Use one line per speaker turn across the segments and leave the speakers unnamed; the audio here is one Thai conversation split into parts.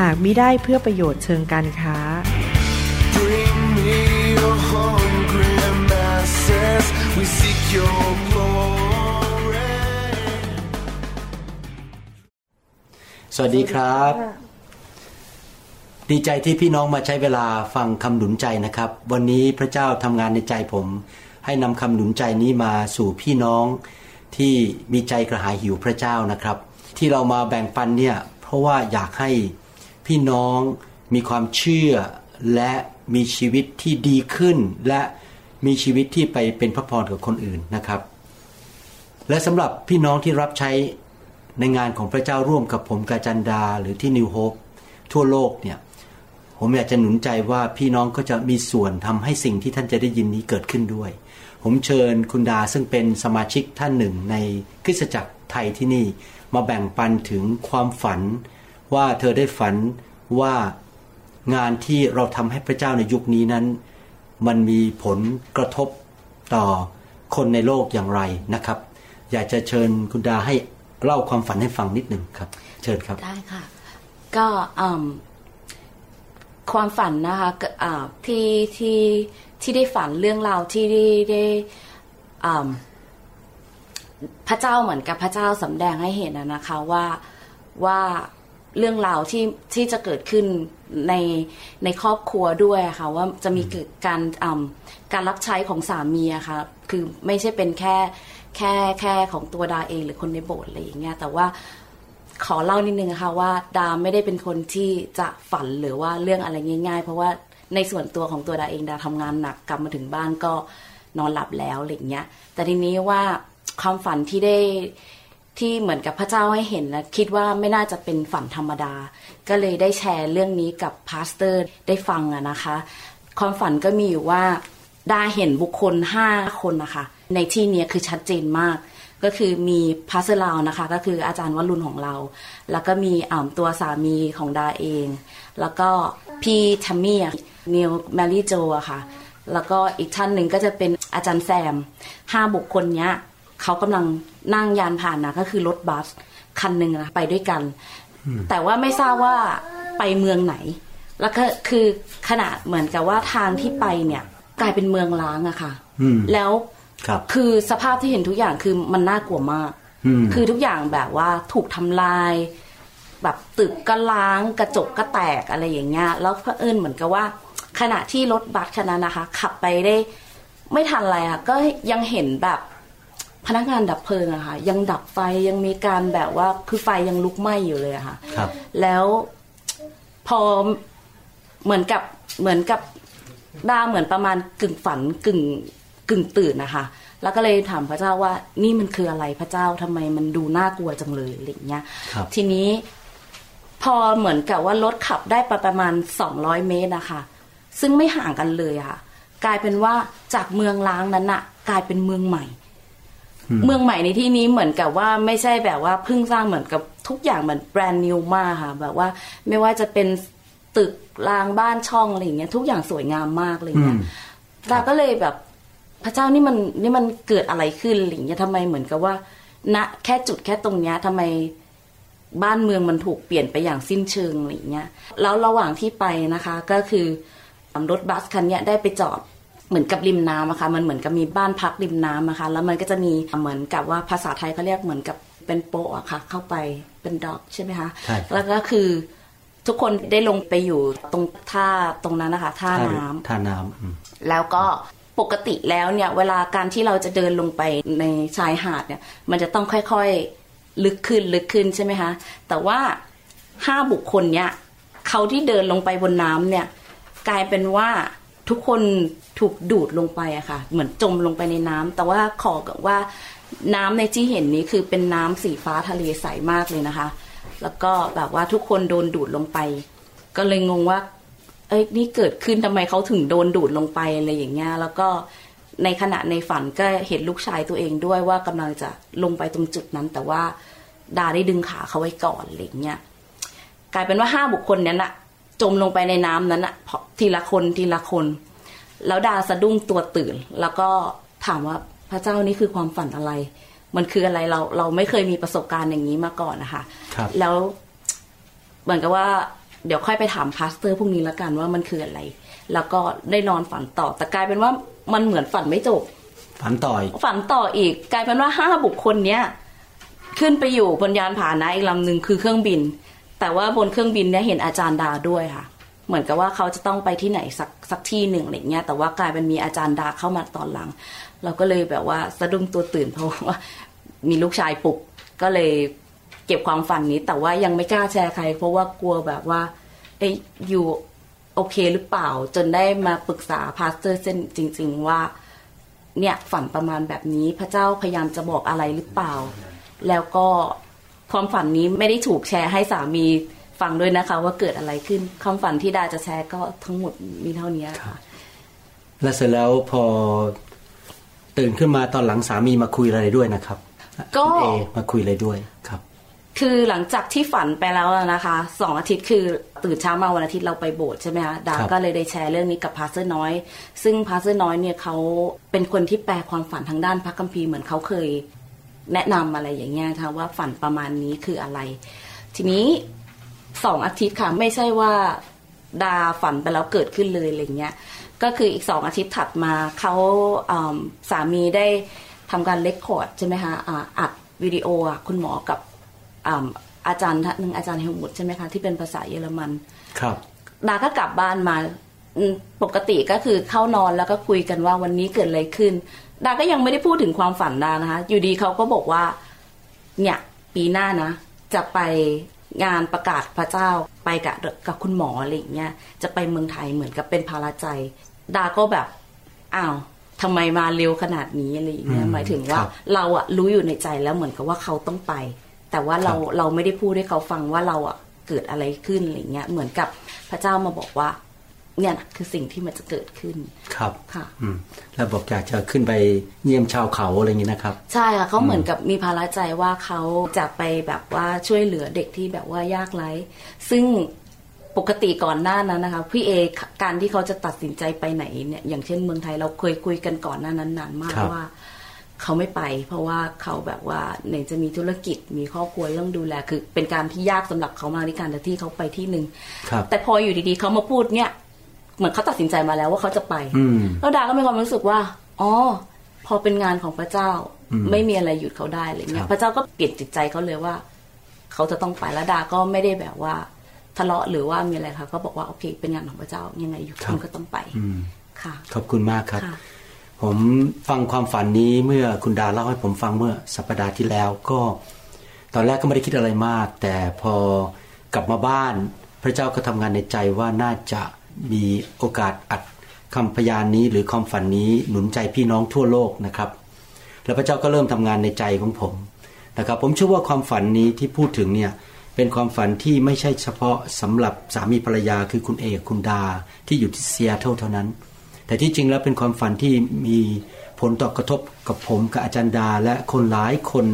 หากมิได้เพื่อประโยชน์เชิงการค้า
Bring me your hungry masses. We seek your glory.
สวัสดีครับ ดีใจที่พี่น้องมาใช้เวลาฟังคำหนุนใจนะครับ วันนี้พระเจ้าทำงานในใจผม ให้นำคำหนุนใจนี้มาสู่พี่น้องที่มีใจกระหายหิวพระเจ้านะครับ ที่เรามาแบ่งปันเนี่ยเพราะว่าอยากให้ พี่น้องมีความเชื่อและมีชีวิตที่ดีขึ้น และมีชีวิตที่ไปเป็นพระพรกับคนอื่นนะครับ และสำหรับพี่น้องที่รับใช้ในงานของพระเจ้าร่วมกับผมกาจันดาหรือที่นิวโฮปทั่วโลกเนี่ยผมอยากจะหนุนใจว่าพี่น้องก็จะมีส่วนทำให้สิ่งที่ท่านจะได้ยินนี้เกิดขึ้นด้วย ผมเชิญคุณดาซึ่งเป็นสมาชิกท่านหนึ่งในคริสตจักรไทยที่นี่ มาแบ่งปันถึงความฝัน ว่าเธอได้ฝันว่างานที่เราทำให้พระเจ้าในยุคนี้นั้น มันมีผลกระทบต่อคนในโลกอย่างไรนะครับ อยากจะเชิญคุณดาให้เล่าความฝันให้ฟังนิดหนึ่งครับ เชิญครับ
ได้ค่ะ ก็ความฝันนะคะที่ที่ที่ได้ฝันเรื่องราวที่ได้ได้พระเจ้าเหมือนกับพระเจ้าสำแดงให้เห็นนะคะว่าว่า เรื่องราวที่ที่จะเกิดขึ้นในในครอบครัวด้วยอะค่ะว่าจะมีเกิดการอืมการรับใช้ของสามีอะค่ะคือไม่ใช่เป็นแค่แค่แค่ของตัวดาเองหรือคนในโบสถ์อะไรอย่างเงี้ยแต่ว่าขอเล่านิดนึงนะคะว่าดาไม่ได้เป็นคนที่จะฝันหรือว่าเรื่องอะไรง่าย ๆ เพราะว่าในส่วนตัวของตัวดาเองดาทำงานหนักกลับมาถึงบ้านก็นอนหลับแล้วอะไรอย่างเงี้ยแต่ทีนี้ว่าความฝันที่ได้ ที่เหมือนกับพระเจ้าให้เห็นและคิดว่าไม่น่าจะเป็นฝันธรรมดา ก็เลยได้แชร์เรื่องนี้กับ pastor ได้ฟังอะนะคะ ความฝันก็มีอยู่ว่าดาเห็นบุคคลห้าคนนะคะ ในที่นี้คือชัดเจนมาก ก็คือมี pastor เรานะคะ ก็คืออาจารย์วรุณของเรา แล้วก็มีอ่าตัวสามีของดาเอง แล้วก็พี่ทัมมี่นิวแมรี่โจอะค่ะแล้วก็อีกท่านหนึ่งก็จะเป็นอาจารย์แซมห้าบุคคลเนี้ย เขากำลังนั่งยานผ่านนะก็คือรถบัสคันหนึ่งนะไปด้วยกัน แต่ว่าไม่ทราบว่าไปเมืองไหน แล้วก็คือขนาดเหมือนกับว่าทางที่ไปเนี่ยกลายเป็นเมืองล้างอะค่ะ
อืม
แล้ว
ครับ
คือสภาพที่เห็นทุกอย่างคือมันน่ากลัวมาก
อืม
คือทุกอย่างแบบว่าถูกทำลาย แบบตึกก็ล้างกระจกก็แตกอะไรอย่างเงี้ยแล้วเผอิญเหมือนกับว่า ขณะที่รถบัสคันนั้นนะคะ ขับไปได้ไม่ทันอะไรอะก็ยังเห็นแบบ พนักงานดับเพลิงอะค่ะ ยังดับไฟยังมีการแบบว่าคือไฟยังลุกไหม้อยู่เลยอะค่ะ
ครับ
แล้วพอเหมือนกับเหมือนกับดาเหมือนประมาณกึ่งฝันกึ่งกึ่งตื่นนะคะ แล้วก็เลยถามพระเจ้าว่า นี่มันคืออะไรพระเจ้าทำไมมันดูน่ากลัวจังเลยอะไรอย่างเงี้ย
ครับ
ทีนี้พอเหมือนกับว่ารถขับได้ไปประมาณสองร้อยเมตรนะคะ ซึ่งไม่ห่างกันเลยอะค่ะ กลายเป็นว่าจากเมืองล้างนั้นอะกลายเป็นเมืองใหม่ เมืองใหม่ในที่นี้เหมือนกับว่าไม่ใช่แบบว่าเพิ่งสร้างเหมือนกับทุกอย่างเหมือนแบรนด์นิวมากค่ะ แบบว่าไม่ว่าจะเป็นตึกรางบ้านช่องอะไรอย่างเงี้ยทุกอย่างสวยงามมากเลยเนี่ย
อืม
ดาก็เลยแบบพระเจ้านี่มันนี่มันเกิดอะไรขึ้นอะไรอย่างเงี้ยทำไมเหมือนกับว่า ณแค่จุดแค่ตรงเนี้ยทำไมบ้านเมืองมันถูกเปลี่ยนไปอย่างสิ้นเชิงอะไรอย่างเงี้ยแล้วระหว่างที่ไปนะคะ ก็คือรถบัสคันเนี้ยได้ไปจอด เหมือนกับริมน้ำอะค่ะมันเหมือนกับมีบ้านพักริมน้ำอะค่ะแล้วมันก็จะมีเหมือนกับว่าภาษาไทยเขาเรียกเหมือนกับเป็นโป๊ะอะค่ะ เข้าไปเป็นดอกใช่ไหมคะ
ใช่ครับ
แล้วก็คือทุกคนได้ลงไปอยู่ตรงท่าตรงนั้นนะคะท่าน้ำ
ท่าน้ำอืม
แล้วก็ปกติแล้วเนี่ยเวลาการที่เราจะเดินลงไปในชายหาดเนี่ย มันจะต้องค่อยๆลึกขึ้นลึกขึ้นใช่ไหมคะแต่ว่าห้าบุคคลเนี่ยเขาที่เดินลงไปบนน้ำเนี่ย กลายเป็นว่า ทุกคนถูกดูดลงไปอะค่ะ เหมือนจมลงไปในน้ำแต่ว่าขอกับว่าน้ำในที่เห็นนี้คือเป็นน้ำสีฟ้าทะเลใสมากเลยนะคะ แล้วก็แบบว่าทุกคนโดนดูดลงไป ก็เลยงงว่า เอ้ยนี่เกิดขึ้นทำไมเขาถึงโดนดูดลงไปอะไรอย่างเงี้ยแล้วก็ในขณะในฝันก็เห็นลูกชายตัวเองด้วยว่ากำลังจะลงไปตรงจุดนั้น แต่ว่าดาได้ดึงขาเขาไว้ก่อนอะไรเงี้ยกลายเป็นว่าห้าบุคคลนั้นอะ จมลงไปในน้ำนั้นอะเพราะทีละคนทีละคน แล้วดาสะดุ้งตัวตื่น แล้วก็ถามว่าพระเจ้านี่คือความฝันอะไร มันคืออะไรเราเราไม่เคยมีประสบการณ์อย่างนี้มาก่อนนะคะ
ครับ
แล้วเหมือนกับว่า เดี๋ยวค่อยไปถามพาสเตอร์พวกนี้ละกันว่ามันคืออะไร แล้วก็ได้นอนฝันต่อแต่กลายเป็นว่ามันเหมือนฝันไม่จบ
ฝันต่อย
ฝันต่ออีก กลายเป็นว่าห้าบุคคลเนี้ยขึ้นไปอยู่บนยานพาหนะอีกลำหนึ่งคือเครื่องบิน แต่ว่าบนเครื่องบินเนี่ยเห็นอาจารย์ดาด้วยค่ะ เหมือนกับว่าเขาจะต้องไปที่ไหนสักสักที่หนึ่งอะไรเงี้ยแต่ว่ากลายเป็นมีอาจารย์ดาเข้ามาตอนหลัง เราก็เลยแบบว่าสะดุ้งตัวตื่นเพราะว่ามีลูกชายปลุกก็เลยเก็บความฝันนี้ แต่ว่ายังไม่กล้าแชร์ใคร เพราะว่ากลัวแบบว่าเอ้ยอยู่โอเคหรือเปล่า จนได้มาปรึกษา pastor เส้นจริง ๆ ว่า เนี่ยฝันประมาณแบบนี้พระเจ้าพยายามจะบอกอะไรหรือเปล่า แล้วก็ ความฝันนี้ไม่ได้ถูกแชร์ให้สามีฟังด้วยนะคะ ว่าเกิดอะไรขึ้นความฝันที่ดาจะแชร์ก็ทั้งหมดมีเท่านี้ค่ะ
แล้วเสร็จแล้วพอตื่นขึ้นมาตอนหลังสามีมาคุยอะไรด้วยนะครับ
ก็
คุณเอมาคุยอะไรด้วยครับ
คือหลังจากที่ฝันไปแล้วนะคะสองอาทิตย์คือตื่นเช้ามาวันอาทิตย์เราไปโบสถ์ใช่ไหมคะดา
ครับ
ก็เลยได้แชร์เรื่องนี้กับ pastor น้อย ซึ่ง pastor น้อยเนี่ยเขาเป็นคนที่แปลความฝันทางด้านพระคัมภีร์เหมือนเขาเคย แนะนำอะไรอย่างเงี้ยค่ะว่าฝันประมาณนี้คืออะไร ทีนี้สองอาทิตย์ค่ะ ไม่ใช่ว่าดาฝันไปแล้วเกิดขึ้นเลยอะไรเงี้ยก็คืออีกสองอาทิตย์ถัดมาเขาอืมสามีได้ทำการ record ใช่ไหมคะอ่าอัดวิดีโออะคุณหมอกับอ่าอาจารย์ท่านหนึ่งอาจารย์เฮลมุตใช่ไหมคะที่เป็นภาษาเยอรมัน
ครับ
ดาก็กลับบ้านมาอืมปกติก็คือเข้านอนแล้วก็คุยกันว่าวันนี้เกิดอะไรขึ้น ดาก็ยังไม่ได้พูดถึงความฝันดานะคะ อยู่ดีเขาก็บอกว่า เนี่ย ปีหน้านะ จะไปงานประกาศพระเจ้าไปกับกับคุณหมออะไรอย่างเงี้ยจะไปเมืองไทยเหมือนกับเป็นภาระใจ ดาก็แบบอ้าวทำไมมาเร็วขนาดนี้อะไรอย่างเงี้ย
อืม
หมายถึงว่า
ครับ
เราอะรู้อยู่ในใจแล้วเหมือนกับว่าเขาต้องไป แต่ว่าเรา
ครับ
เราไม่ได้พูดให้เขาฟังว่าเราอะเกิดอะไรขึ้นอะไรเงี้ยเหมือนกับพระเจ้ามาบอกว่า เนี่ยนะคือสิ่งที่มันจะเกิดขึ้น
ครับ
ค่ะ
อืมแล้วบอกอยากจะขึ้นไปเยี่ยมชาวเขาอะไรอย่างนี้นะครับ
ใช่ค่ะเขาเหมือนกับมีภาระใจว่าเขาจะไปแบบว่าช่วยเหลือเด็กที่แบบว่ายากไร้ ซึ่งปกติก่อนหน้านั้นนะคะพี่เอการที่เขาจะตัดสินใจไปไหนเนี่ยอย่างเช่นเมืองไทยเราเคยคุยกันก่อนหน้านั้นนานมาก
ครับ
ว่าเขาไม่ไปเพราะว่าเขาแบบว่าไหนจะมีธุรกิจมีครอบครัวต้องดูแล คือเป็นการที่ยากสำหรับเขามากในการที่เขาไปที่หนึ่ง
ครับ
แต่พออยู่ดีๆเขามาพูดเนี่ย เหมือนเขาตัดสินใจมาแล้วว่าเขาจะไป
อืม
แล้วดาก็มีความรู้สึกว่าอ๋อพอเป็นงานของพระเจ้า
อืม
ไม่มีอะไรหยุดเขาได้อะไรเงี้
ครั
ย
บ
พระเจ้าก็เปลี่ยนจิตใจเขาเลยว่า เขาจะต้องไปแล้วดาก็ไม่ได้แบบว่า ทะเลาะหรือว่ามีอะไรค่ะก็บอกว่าโอเค เป็นงานของพระเจ้ายังไงอยู่คุณก็ต้องไป
อืม
ค่ะ
ขอบคุณมากครับ
ค่ะ
ผมฟังความฝันนี้เมื่อคุณดาเล่าให้ผมฟังเมื่อสัปดาห์ที่แล้วก็ ตอนแรกก็ไม่ได้คิดอะไรมาก แต่พอกลับมาบ้านพระเจ้าก็ทำงานในใจว่าน่าจะ มีโอกาสอัดคำพยานนี้หรือความฝันนี้หนุนใจพี่น้องทั่วโลกนะครับ แล้วพระเจ้าก็เริ่มทำงานในใจของผมนะครับ ผมเชื่อว่าความฝันนี้ที่พูดถึงเนี่ยเป็นความฝันที่ไม่ใช่เฉพาะสำหรับสามีภรรยาคือคุณเอกคุณดาที่อยู่ที่เซีแอตเทิลเท่านั้น แต่ที่จริงแล้วเป็นความฝันที่มีผลต่อกระทบกับผมกับอาจารย์ดาและคนหลายคน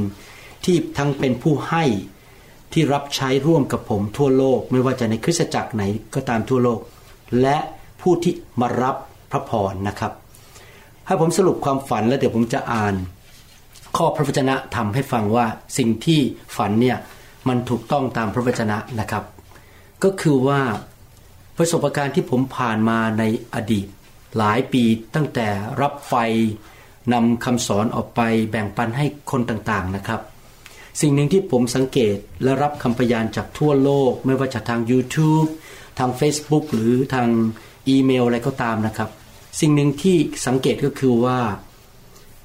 ที่ทั้งเป็นผู้ให้ที่รับใช้ร่วมกับผมทั่วโลก ไม่ว่าจะในคริสตจักรไหนก็ตามทั่วโลก และผู้ที่มารับพระพรนะครับ ให้ผมสรุปความฝันแล้วเดี๋ยวผมจะอ่าน ข้อพระวจนธรรมให้ฟังว่าสิ่งที่ฝันเนี่ยมันถูกต้องตามพระวจนะนะครับ ก็คือว่าประสบการณ์ที่ผมผ่านมาในอดีต หลายปีตั้งแต่รับไฟนำคำสอนออกไปแบ่งปันให้คนต่างๆนะครับ สิ่งหนึ่งที่ผมสังเกตและรับคำพยานจากทั่วโลก ไม่ว่าจะทาง YouTube ทาง Facebook หรือทางอีเมลอะไรก็ตามนะครับ สิ่งหนึ่งที่สังเกตก็คือว่า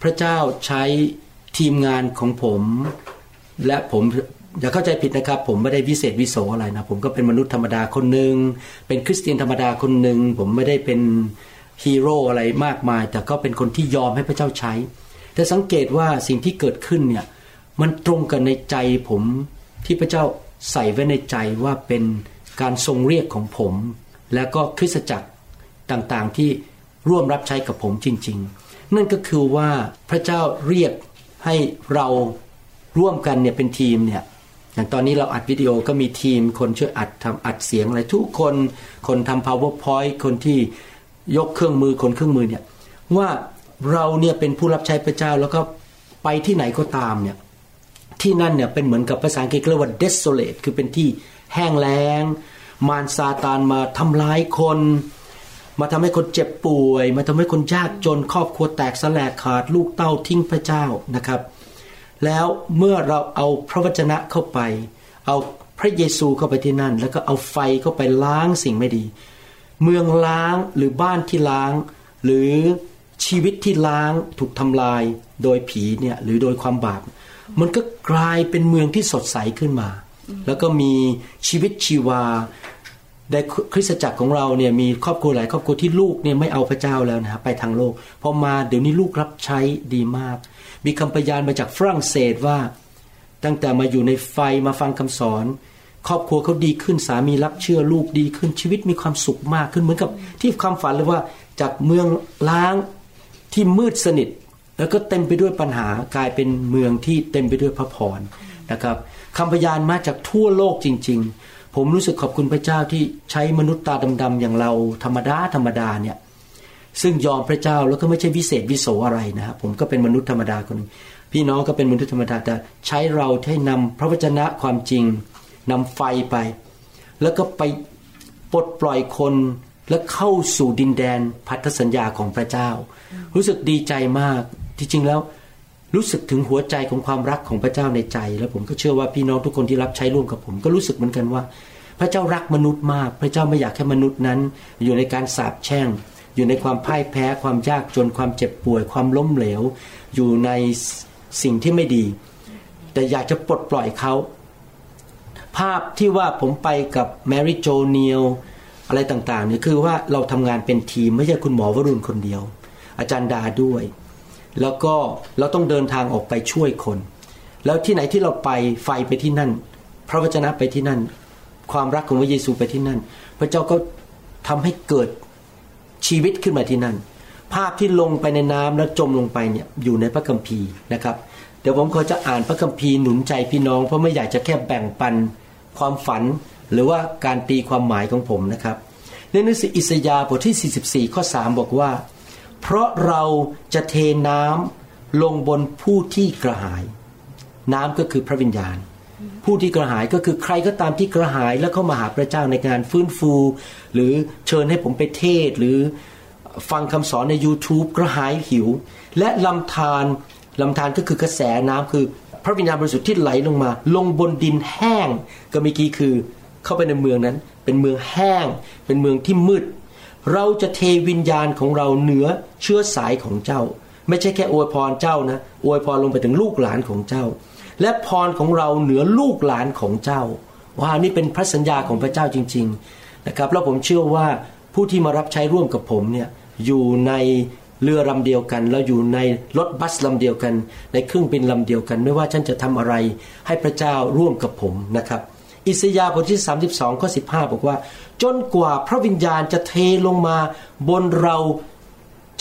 พระเจ้าใช้ทีมงานของผม และผมอย่าเข้าใจผิดนะครับ ผมไม่ได้วิเศษวิโสอะไรนะ ผมก็เป็นมนุษย์ธรรมดาคนหนึ่งเป็นคริสเตียนธรรมดาคนหนึ่งผมไม่ได้เป็นฮีโร่อะไรมากมาย แต่ก็เป็นคนที่ยอมให้พระเจ้าใช้ แต่สังเกตว่าสิ่งที่เกิดขึ้นเนี่ยมันตรงกันในใจผมที่พระเจ้าใส่ไว้ในใจว่าเป็น การทรงเรียกของผม แล้วก็คริสตจักรต่างๆที่ร่วมรับใช้กับผมจริง ๆ นั่นก็คือว่าพระเจ้าเรียกให้เราร่วมกันเนี่ยเป็นทีมเนี่ยอย่างตอนนี้เราอัดวิดีโอก็มีทีม คนช่วยอัดทำอัดเสียงอะไรทุกคน คนทำ powerpoint คนที่ยกเครื่องมือคนเครื่องมือเนี่ยว่าเราเนี่ยเป็นผู้รับใช้พระเจ้าแล้วก็ไปที่ไหนก็ตามเนี่ยที่นั่นเนี่ยเป็นเหมือนกับภาษาอังกฤษเรียกว่า desolate คือเป็นที่ แห้งแล้ง มารซาตานมาทำร้ายคน มาทำให้คนเจ็บป่วย มาทำให้คนยากจนครอบครัวแตกสลายขาดลูกเต้าทิ้งพระเจ้านะครับ แล้วเมื่อเราเอาพระวจนะเข้าไป เอาพระเยซูเข้าไปที่นั่น แล้วก็เอาไฟเข้าไปล้างสิ่งไม่ดี เมืองล้างหรือบ้านที่ล้าง หรือชีวิตที่ล้างถูกทำลายโดยผีเนี่ยหรือโดยความบาปมันก็กลายเป็นเมืองที่สดใสขึ้นมา แล้วก็มีชีวิตชีวาในคริสตจักรของเราเนี่ยมีครอบครัวหลายครอบครัวที่ลูกเนี่ยไม่เอาพระเจ้าแล้วนะฮะไปทางโลกพอมาเดี๋ยวนี้ลูกรับใช้ดีมาก มีคำพยานมาจากฝรั่งเศสว่า ตั้งแต่มาอยู่ในไฟมาฟังคำสอน ครอบครัวเขาดีขึ้นสามีรับเชื่อลูกดีขึ้นชีวิตมีความสุขมากขึ้นเหมือนกับที่ความฝันเลยว่าจากเมืองล้างที่มืดสนิท แล้วก็เต็มไปด้วยปัญหากลายเป็นเมืองที่เต็มไปด้วยพระพรนะครับ คำพยานมาจากทั่วโลกจริง ๆ ผมรู้สึกขอบคุณพระเจ้าที่ใช้มนุษย์ตาดำๆอย่างเราธรรมดาธรรมดาเนี่ยซึ่งยอมพระเจ้าแล้วก็ไม่ใช่วิเศษวิโสอะไรนะครับผมก็เป็นมนุษย์ธรรมดาคนนึงพี่น้องก็เป็นมนุษย์ธรรมดาแต่ใช้เราให้นำพระวจนะความจริงนำไฟไป แล้วก็ไปปลดปล่อยคนและเข้าสู่ดินแดนพันธสัญญาของพระเจ้า รู้สึกดีใจมากที่จริงแล้ว รู้สึกถึงหัวใจของความรักของพระเจ้าในใจ แล้วผมก็เชื่อว่าพี่น้องทุกคนที่รับใช้ร่วมกับผม ก็รู้สึกเหมือนกันว่า พระเจ้ารักมนุษย์มาก พระเจ้าไม่อยากให้มนุษย์นั้น อยู่ในการสาปแช่ง อยู่ในความพ่ายแพ้ ความยากจนความเจ็บป่วย ความล้มเหลว อยู่ในสิ่งที่ไม่ดี แต่อยากจะปลดปล่อยเขาภาพที่ว่าผมไปกับแมรี่โจเนียลอะไรต่างๆเนี่ยคือว่าเราทำงานเป็นทีมไม่ใช่คุณหมอวรุณคนเดียว อาจารย์ดาด้วย แล้วก็เราต้องเดินทางออกไปช่วยคน แล้วที่ไหนที่เราไปไฟไปที่นั่น พระวจนะไปที่นั่น ความรักของพระเยซูไปที่นั่น พระเจ้าก็ทำให้เกิดชีวิตขึ้นมาที่นั่น ภาพที่ลงไปในน้ำแล้วจมลงไปเนี่ยอยู่ในพระคัมภีร์นะครับ เดี๋ยวผมขอจะอ่านพระคัมภีร์หนุนใจพี่น้อง เพราะไม่อยากจะแค่แบ่งปันความฝัน หรือว่าการตีความหมายของผมนะครับในหนังสืออิสยาห์บทที่ 44 ข้อ 3 บอกว่า เพราะเราจะเทน้ำลงบนผู้ที่กระหาย น้ำก็คือพระวิญญาณ ผู้ที่กระหายก็คือใครก็ตามที่กระหายแล้วเข้ามาหาพระเจ้าในงานฟื้นฟู หรือเชิญให้ผมไปเทศน์หรือฟังคำสอนใน YouTube กระหายหิว และลำธารลำธารก็คือกระแสน้ำคือพระวิญญาณบริสุทธิ์ที่ไหลลงมา ลงบนดินแห้ง ก็เมื่อกี้คือเข้าไปในเมืองนั้น เป็นเมืองแห้ง เป็นเมืองที่มืด เราจะเทวิญญาณของเราเหนือเชื้อสายของเจ้า ไม่ใช่แค่อวยพรเจ้านะอวยพรลงไปถึงลูกหลานของเจ้า และพรของเราเหนือลูกหลานของเจ้าว้านี่เป็นพระสัญญาของพระเจ้าจริง ๆนะครับ แล้วผมเชื่อว่าผู้ที่มารับใช้ร่วมกับผมเนี่ยอยู่ในเรือลำเดียวกัน แล้วอยู่ในรถบัสลำเดียวกัน ในเครื่องบินลำเดียวกัน ไม่ว่าฉันจะทำอะไรให้พระเจ้าร่วมกับผมนะครับ อิสยาห์บทที่ 32ข้อ15 บอกว่า จนกว่าพระวิญญาณจะเทลงมาบนเรา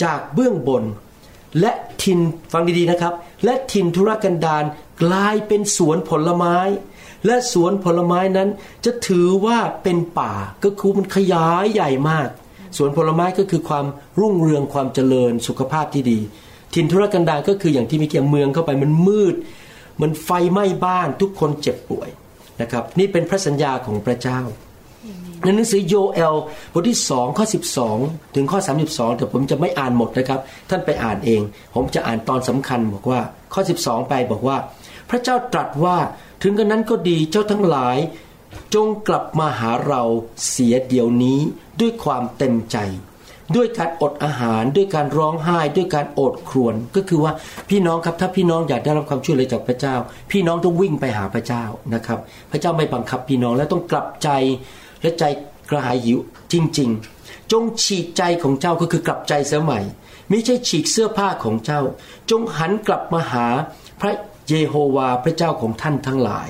จากเบื้องบน และทินฟังดีๆนะครับ และทินธุรกันดารกลายเป็นสวนผลไม้ และสวนผลไม้นั้นจะถือว่าเป็นป่าก็คือมันขยายใหญ่มาก สวนผลไม้ก็คือความรุ่งเรืองความเจริญสุขภาพที่ดี ทินธุรกันดารก็คืออย่างที่มีเกี่ยเมืองเข้าไปมันมืด มันไฟไหม้บ้านทุกคนเจ็บป่วย นะครับนี่เป็นพระสัญญาของพระเจ้าในหนังสือโยเอลบทที่2ข้อ 12 ถึงข้อ 32 แต่ผมจะไม่อ่านหมดนะครับ ท่านไปอ่านเอง ผมจะอ่านตอนสำคัญบอกว่าข้อ 12 ไปบอกว่า พระเจ้าตรัสว่าถึงกระนั้นก็ดีเจ้าทั้งหลาย จงกลับมาหาเราเสียเดี๋ยวนี้ด้วยความเต็มใจ ด้วยการอดอาหาร ด้วยการร้องไห้ ด้วยการโอดครวญก็คือว่าพี่น้องครับถ้าพี่น้องอยากได้รับความช่วยเหลือจากพระเจ้า พี่น้องต้องวิ่งไปหาพระเจ้านะครับ พระเจ้าไม่บังคับพี่น้องและต้องกลับใจและใจกระหายหิวจริง ๆ จงฉีกใจของเจ้าก็คือกลับใจเสียใหม่ไม่ใช่ฉีกเสื้อผ้าของเจ้า จงหันกลับมาหาพระเยโฮวาห์พระเจ้าของท่านทั้งหลาย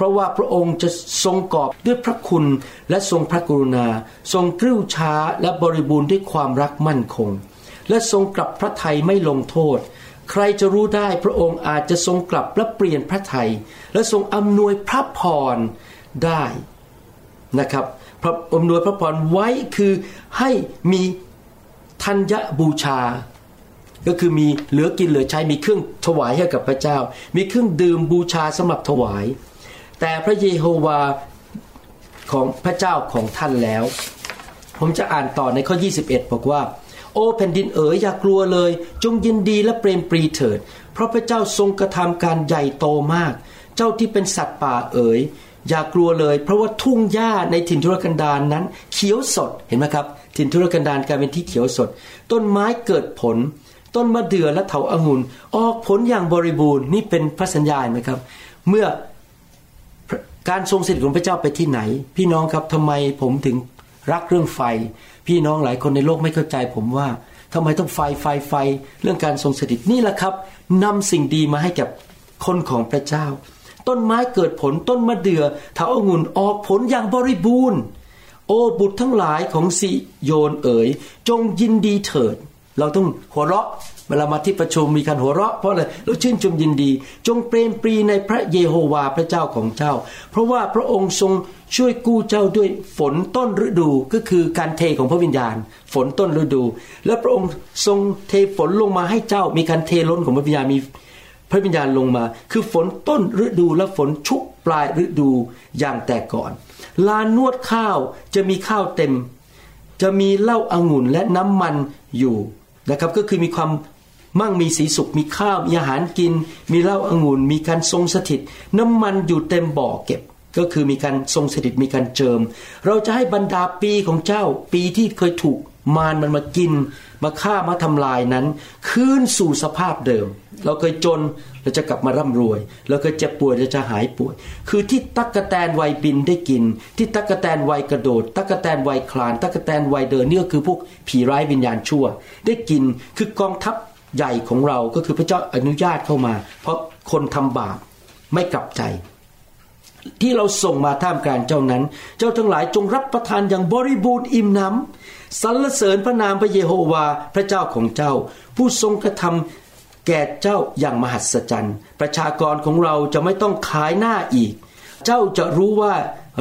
เพราะว่าพระองค์จะทรงกอบด้วยพระคุณและทรงพระกรุณา ทรงกริ้วช้าและบริบูรณ์ด้วยความรักมั่นคง และทรงกลับพระทัยไม่ลงโทษ ใครจะรู้ได้พระองค์อาจจะทรงกลับและเปลี่ยนพระทัยและทรงอำนวยพระพรได้นะครับพระอำนวยพระพรไว้คือให้มีธัญบูชา ก็คือมีเหลือกินเหลือใช้มีเครื่องถวายให้กับพระเจ้า มีเครื่องดื่มบูชาสำหรับถวาย แต่พระเยโฮวาของพระเจ้าของท่านแล้ว ผมจะอ่านต่อในข้อ 21 บอกว่า โอ้แผ่นดินเอ๋ยอย่ากลัวเลย จงยินดีและเปรมปรีเถิด เพราะพระเจ้าทรงกระทำการใหญ่โตมาก เจ้าที่เป็นสัตว์ป่าเอ๋ยอย่ากลัวเลย เพราะว่าทุ่งหญ้าในถิ่นทุรกันดารนนั้น เขียวสดเห็นไหมครับ ถิ่นทุรกันดารกลายเป็นที่เขียวสด ต้นไม้เกิดผล ต้นมะเดื่อและเถาอางุ่นออกผลอย่างบริบูรณ์นี่เป็นพระสัญญาณไหมครับ เมื่อ การทรงสถิตของพระเจ้าไปที่ไหน พี่น้องครับทำไมผมถึงรักเรื่องไฟ พี่น้องหลายคนในโลกไม่เข้าใจผมว่าทำไมต้องไฟไฟไฟ เรื่องการทรงสถิตนี่แหละครับนำสิ่งดีมาให้กับคนของพระเจ้า ต้นไม้เกิดผลต้นมะเดือ่อเถาองุ่นออกผลอย่างบริบูรณ์ โอ้บุตรทั้งหลายของสิโยนเอ๋ยจงยินดีเถิด เราต้องหัวเราะ เวลามาที่ประชุมมีการหัวเราะเพราะอะไรเราชื่นชมยินดี จงเปรมปรีในพระเยโฮวาพระเจ้าของเจ้า เพราะว่าพระองค์ทรงช่วยกู้เจ้าด้วยฝนต้นฤดูก็คือการเทของพระวิญญาณ ฝนต้นฤดู และพระองค์ทรงเทฝนลงมาให้เจ้า มีการเทล้นของพระวิญญาณมีพระวิญญาณลงมา คือฝนต้นฤดูและฝนชุกปลายฤดูอย่างแต่ก่อน ลานนวดข้าวจะมีข้าวเต็ม จะมีเหล้าอางุ่นและน้ำมันอยู่นะครับก็คือมีความ มั่งมีสีสุขมีข้าวมีอาหารกิน มีเหล้าอางุ่นมีการทรงสถิต น้ำมันอยู่เต็มบ่อเก็บ ก็คือมีการทรงสถิตมีการเจิม เราจะให้บรรดาปีของเจ้า ปีที่เคยถูกมารมันมากิน มาฆ่ามาทำลายนั้น คืนสู่สภาพเดิม เราเคยจนเราจะกลับมาร่ำรวย เราเคยเจ็บป่วยเราจะหายป่วย คือที่ตักกะแตนวัยบินได้กิน ที่ตักกะแตนวัยกระโดด ตักกะแตนวัยคลาน ตักกะแตนวัยเดินเนี่ก็คือพวกผีร้ายวิญญาณชั่ว ได้กินคือกองทัพ ใหญ่ของเราก็คือพระเจ้าอนุญาตเข้ามา เพราะคนทำบาปไม่กลับใจ ที่เราส่งมาท่ามกลางเจ้านั้น เจ้าทั้งหลายจงรับประทานอย่างบริบูรณ์อิ่มหน้ำสรรเสริญพระนามพระเยโฮวาพระเจ้าของเจ้า ผู้ทรงกระทำแก่เจ้าอย่างมหัศจรรย์ ประชากรของเราจะไม่ต้องขายหน้าอีก เจ้าจะรู้ว่า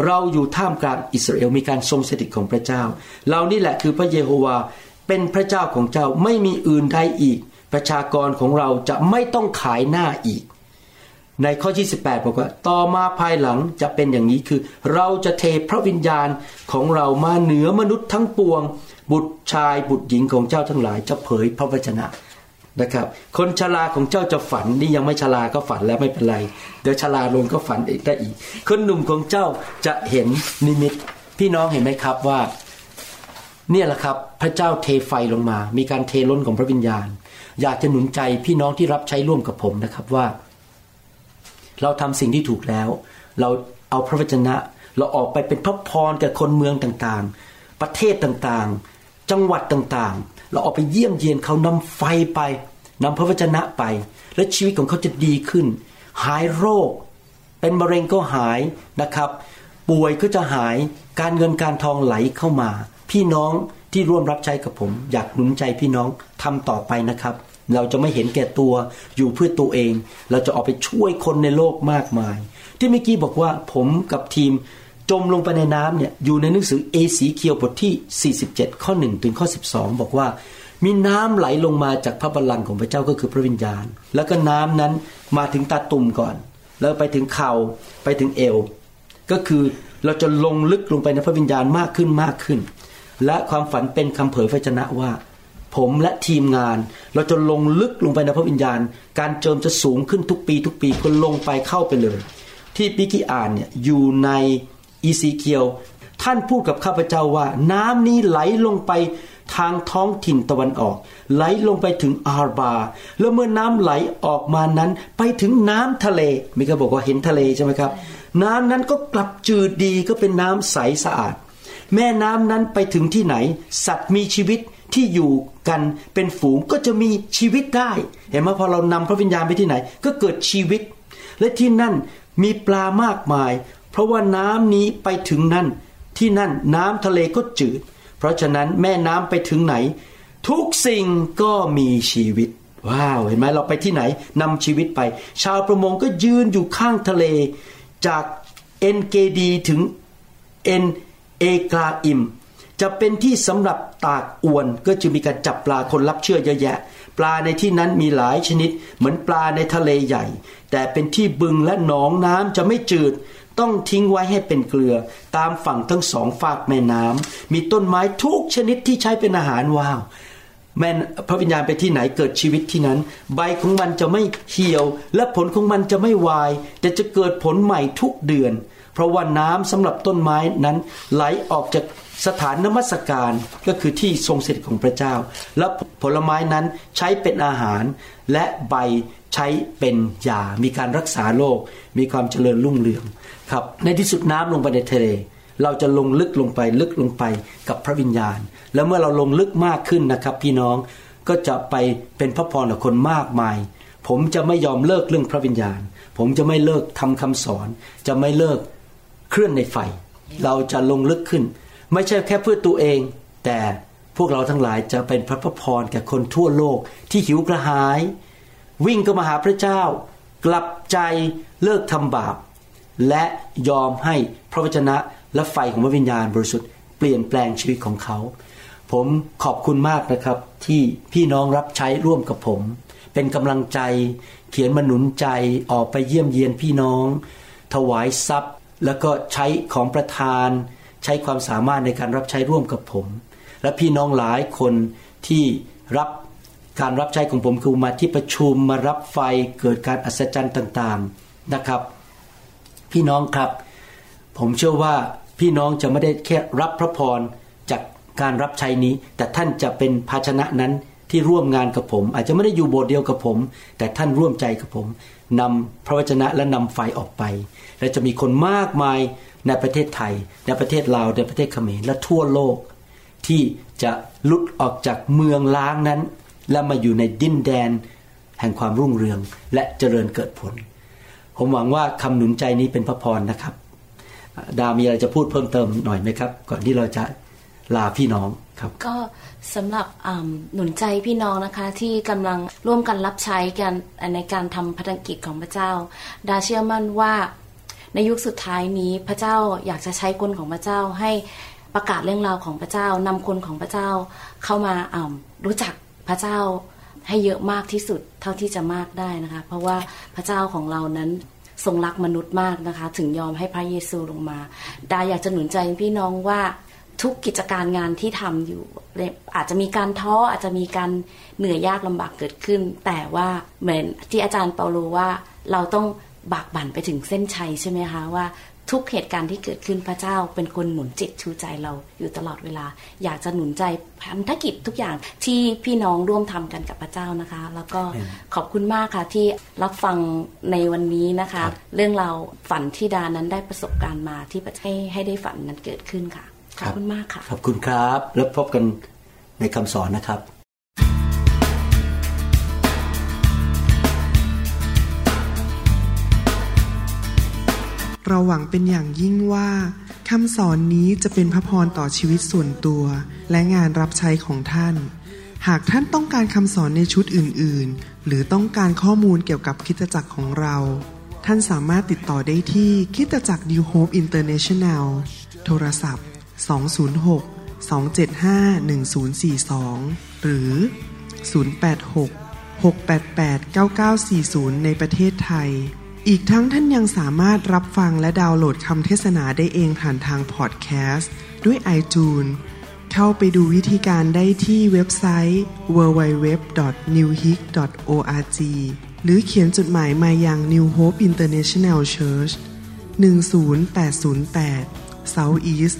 เราอยู่ท่ามกลางอิสราเอลมีการทรงสถิตของพระเจ้า เรานี่แหละคือพระเยโฮวาเป็นพระเจ้าของเจ้าไม่มีอื่นใดอีก ประชากรของเราจะไม่ต้องขายหน้าอีก ในข้อที่ 18บอกว่า ต่อมาภายหลังจะเป็นอย่างนี้คือ เราจะเทพระวิญญาณของเรามาเหนือมนุษย์ทั้งปวง บุตรชายบุตรหญิงของเจ้าทั้งหลาย จะเผยพระวจนะนะครับ คนชราของเจ้าจะฝันนี่ยังไม่ชราก็ฝันแล้วไม่เป็นไร เดี๋ยวชราลงก็ฝันอีกได้อีก คนหนุ่มของเจ้าจะเห็นนิมิต พี่น้องเห็นไหมครับว่า เนี่ยแหละครับ พระเจ้าเทไฟลงมา มีการเทล้นของพระวิญญาณ อยากจะหนุนใจพี่น้องที่รับใช้ร่วมกับผมนะครับว่า เราทำสิ่งที่ถูกแล้ว เราเอาพระวจนะ เราออกไปเป็นพระพรแก่คนเมืองต่างๆ ประเทศต่างๆ จังหวัดต่างๆ เราออกไปเยี่ยมเยียนเขานำไฟไปนำพระวจนะไป และชีวิตของเขาจะดีขึ้น หายโรค เป็นมะเร็งก็หายนะครับ ป่วยก็จะหายการเงินการทองไหลเข้ามา พี่น้อง ที่ร่วมรับใช้กับผม อยากหนุนใจพี่น้องทำต่อไปนะครับ เราจะไม่เห็นแก่ตัวอยู่เพื่อตัวเอง เราจะออกไปช่วยคนในโลกมากมาย ที่เมื่อกี้บอกว่าผมกับทีมจมลงไปในน้ำเนี่ยอยู่ในหนังสือเอสีเคียวบทที่ 47 ข้อ 1 ถึงข้อ 12 บอกว่า มีน้ำไหลลงมาจากพระบัลลังก์ของพระเจ้าก็คือพระวิญญาณ แล้วก็น้ำนั้นมาถึงตาตุ่มก่อน แล้วไปถึงเข่าไปถึงเอว ก็คือเราจะลงลึกลงไปในพระวิญญาณมากขึ้นมากขึ้น และความฝันเป็นคำเผยพระชนะว่า ผมและทีมงาน เราจะลงลึกลงไปในพระวิญญาณ การเจิมจะสูงขึ้นทุกปี ทุกปีก็ลงไปเข้าไปเลย ที่ปิกิอ่านเนี่ยอยู่ในอีซีเคียวท่านพูดกับข้าพเจ้าว่า น้ำนี้ไหลลงไปทางท้องถิ่นตะวันออก ไหลลงไปถึงอาร์บา แล้วเมื่อน้ำไหลออกมานั้นไปถึงน้ำทะเลมีก็บอกว่าเห็นทะเลใช่ไหมครับ น้ำนั้นก็กลับจืดดีก็เป็นน้ำใสสะอาด แม่น้ำนั้นไปถึงที่ไหน สัตว์มีชีวิตที่อยู่กันเป็นฝูงก็จะมีชีวิตได้ เห็นไหมพอเรานำพระวิญญาณไปที่ไหน ก็เกิดชีวิต และที่นั่นมีปลามากมาย เพราะว่าน้ำนี้ไปถึงนั่น ที่นั่นน้ำทะเลก็จืด เพราะฉะนั้นแม่น้ำไปถึงไหน ทุกสิ่งก็มีชีวิตว้าวเห็นไหมเราไปที่ไหนนำชีวิตไป ชาวประมงก็ยืนอยู่ข้างทะเล จากเอ็นเกดีถึงเอ็น เอกาอิม จะเป็นที่สำหรับตากอวนก็จะมีการจับปลาคนรับเชื่อเยอะแยะ ปลาในที่นั้นมีหลายชนิด เหมือนปลาในทะเลใหญ่ แต่เป็นที่บึงและหนองน้ำจะไม่จืด ต้องทิ้งไว้ให้เป็นเกลือ ตามฝั่งทั้งสองฝากแม่น้ำมีต้นไม้ทุกชนิดที่ใช้เป็นอาหารว้าวแม่นพระวิญญาณไปที่ไหนเกิดชีวิตที่นั้น ใบของมันจะไม่เหี่ยว และผลของมันจะไม่วาย แต่จะเกิดผลใหม่ทุกเดือน ราะว่าน้ำสำหรับต้นไม้นั้นไหลออกจากสถานนมัสการก็คือที่ทรงสถิตของพระเจ้า และผลไม้นั้นใช้เป็นอาหาร และใบใช้เป็นยา มีการรักษาโรคมีความเจริญรุ่งเรืองครับ ในที่สุดน้ำลงไปในทะเลเราจะลงลึกลงไปลึกลงไปกับพระวิญญาณ แล้วเมื่อเราลงลึกมากขึ้นนะครับ พี่น้องก็จะไปเป็นพระพรกับคนมากมาย ผมจะไม่ยอมเลิกเรื่องพระวิญญาณ ผมจะไม่เลิกทำคำสอน จะไม่เลิก เคลื่อนในไฟ เราจะลงลึกขึ้น ไม่ใช่แค่เพื่อตัวเอง แต่พวกเราทั้งหลายจะเป็นพระพรแก่คนทั่วโลกที่หิวกระหาย วิ่งก็มาหาพระเจ้า กลับใจเลิกทำบาป และยอมให้พระวจนะและไฟของพระวิญญาณบริสุทธิ์เปลี่ยนแปลงชีวิตของเขา ผมขอบคุณมากนะครับที่พี่น้องรับใช้ร่วมกับผม เป็นกำลังใจเขียนมาหนุนใจออกไปเยี่ยมเยียนพี่น้อง ถวายทรัพย์ แล้วก็ใช้ของประทาน ใช้ความสามารถในการรับใช้ร่วมกับผม และพี่น้องหลายคนที่รับการรับใช้ของผมคือมาที่ประชุมมารับไฟเกิดการอัศจรรย์ต่างๆนะครับ พี่น้องครับ ผมเชื่อว่าพี่น้องจะไม่ได้แค่รับพระพรจากการรับใช้นี้ แต่ท่านจะเป็นภาชนะนั้นที่ร่วมงานกับผม อาจจะไม่ได้อยู่โบสถ์เดียวกับผม แต่ท่านร่วมใจกับผม นำพระวจนะและนำไฟออกไป และจะมีคนมากมายในประเทศไทย ในประเทศลาวในประเทศเขมรและทั่วโลก ที่จะลุดออกจากเมืองล้างนั้น และมาอยู่ในดินแดน แห่งความรุ่งเรืองและเจริญเกิดผล ผมหวังว่าคำหนุนใจนี้เป็นพระพรนะครับ ดามีอะไรจะพูดเพิ่มเติมหน่อยไหมครับ ก่อนที่เราจะลาพี่น้องครับ
ก็ สำหรับหนุนใจพี่น้องนะคะที่กำลังร่วมกันรับใช้กันในการทำพัฒกิจของพระเจ้า ดาเชื่อมั่นว่าในยุคสุดท้ายนี้พระเจ้าอยากจะใช้คนของพระเจ้าให้ประกาศเรื่องราวของพระเจ้านำคนของพระเจ้าเข้ามารู้จักพระเจ้าให้เยอะมากที่สุดเท่าที่จะมากได้นะคะ เพราะว่าพระเจ้าของเรานั้นทรงรักมนุษย์มากนะคะ ถึงยอมให้พระเยซูลงมา ดาอยากจะหนุนใจพี่น้องว่า ทุกกิจการงานที่ทำอยู่ อาจจะมีการท้ออาจจะมีการเหนื่อยยากลำบากเกิดขึ้น แต่ว่าเหมือนที่อาจารย์เปาโลว่าเราต้องบากบั่นไปถึงเส้นชัยใช่ไหมคะว่าทุกเหตุการณ์ที่เกิดขึ้นพระเจ้าเป็นคนหนุนจิตชูใจเราอยู่ตลอดเวลา อยากจะหนุนใจพันธกิจทุกอย่างที่พี่น้องร่วมทำกันกับพระเจ้านะคะ แล้วก็ขอบคุณมากค่ะที่รับฟังในวันนี้นะคะ เรื่องเราวฝันที่ดานั้นได้ประสบการณ์มาที่ให้ให้ได้ฝันนั้นเกิดขึ้นค่ะ ขอบคุณมากค่ะ
ขอบคุณครับ แล้วพบกันในคำสอนนะครับ
เราหวังเป็นอย่างยิ่งว่าคำสอนนี้จะเป็นพระพรต่อชีวิตส่วนตัว และงานรับใช้ของท่าน หากท่านต้องการคำสอนในชุดอื่น ๆ หรือต้องการข้อมูลเกี่ยวกับคริดตจักรของเรา ท่านสามารถติดต่อได้ที่คริดตจักร New Hope International โทรศัพท์ 206 275 1042 หรือ 086 688 9940 ในประเทศไทย อีกทั้งท่านยังสามารถรับฟังและดาวน์โหลดคำเทศนาได้เองผ่านทางพอดแคสต์ด้วย iTunes เข้าไปดูวิธีการได้ที่เว็บไซต์ www.newhick.org หรือเขียนจดหมายมายัง New Hope International Church 10808 South East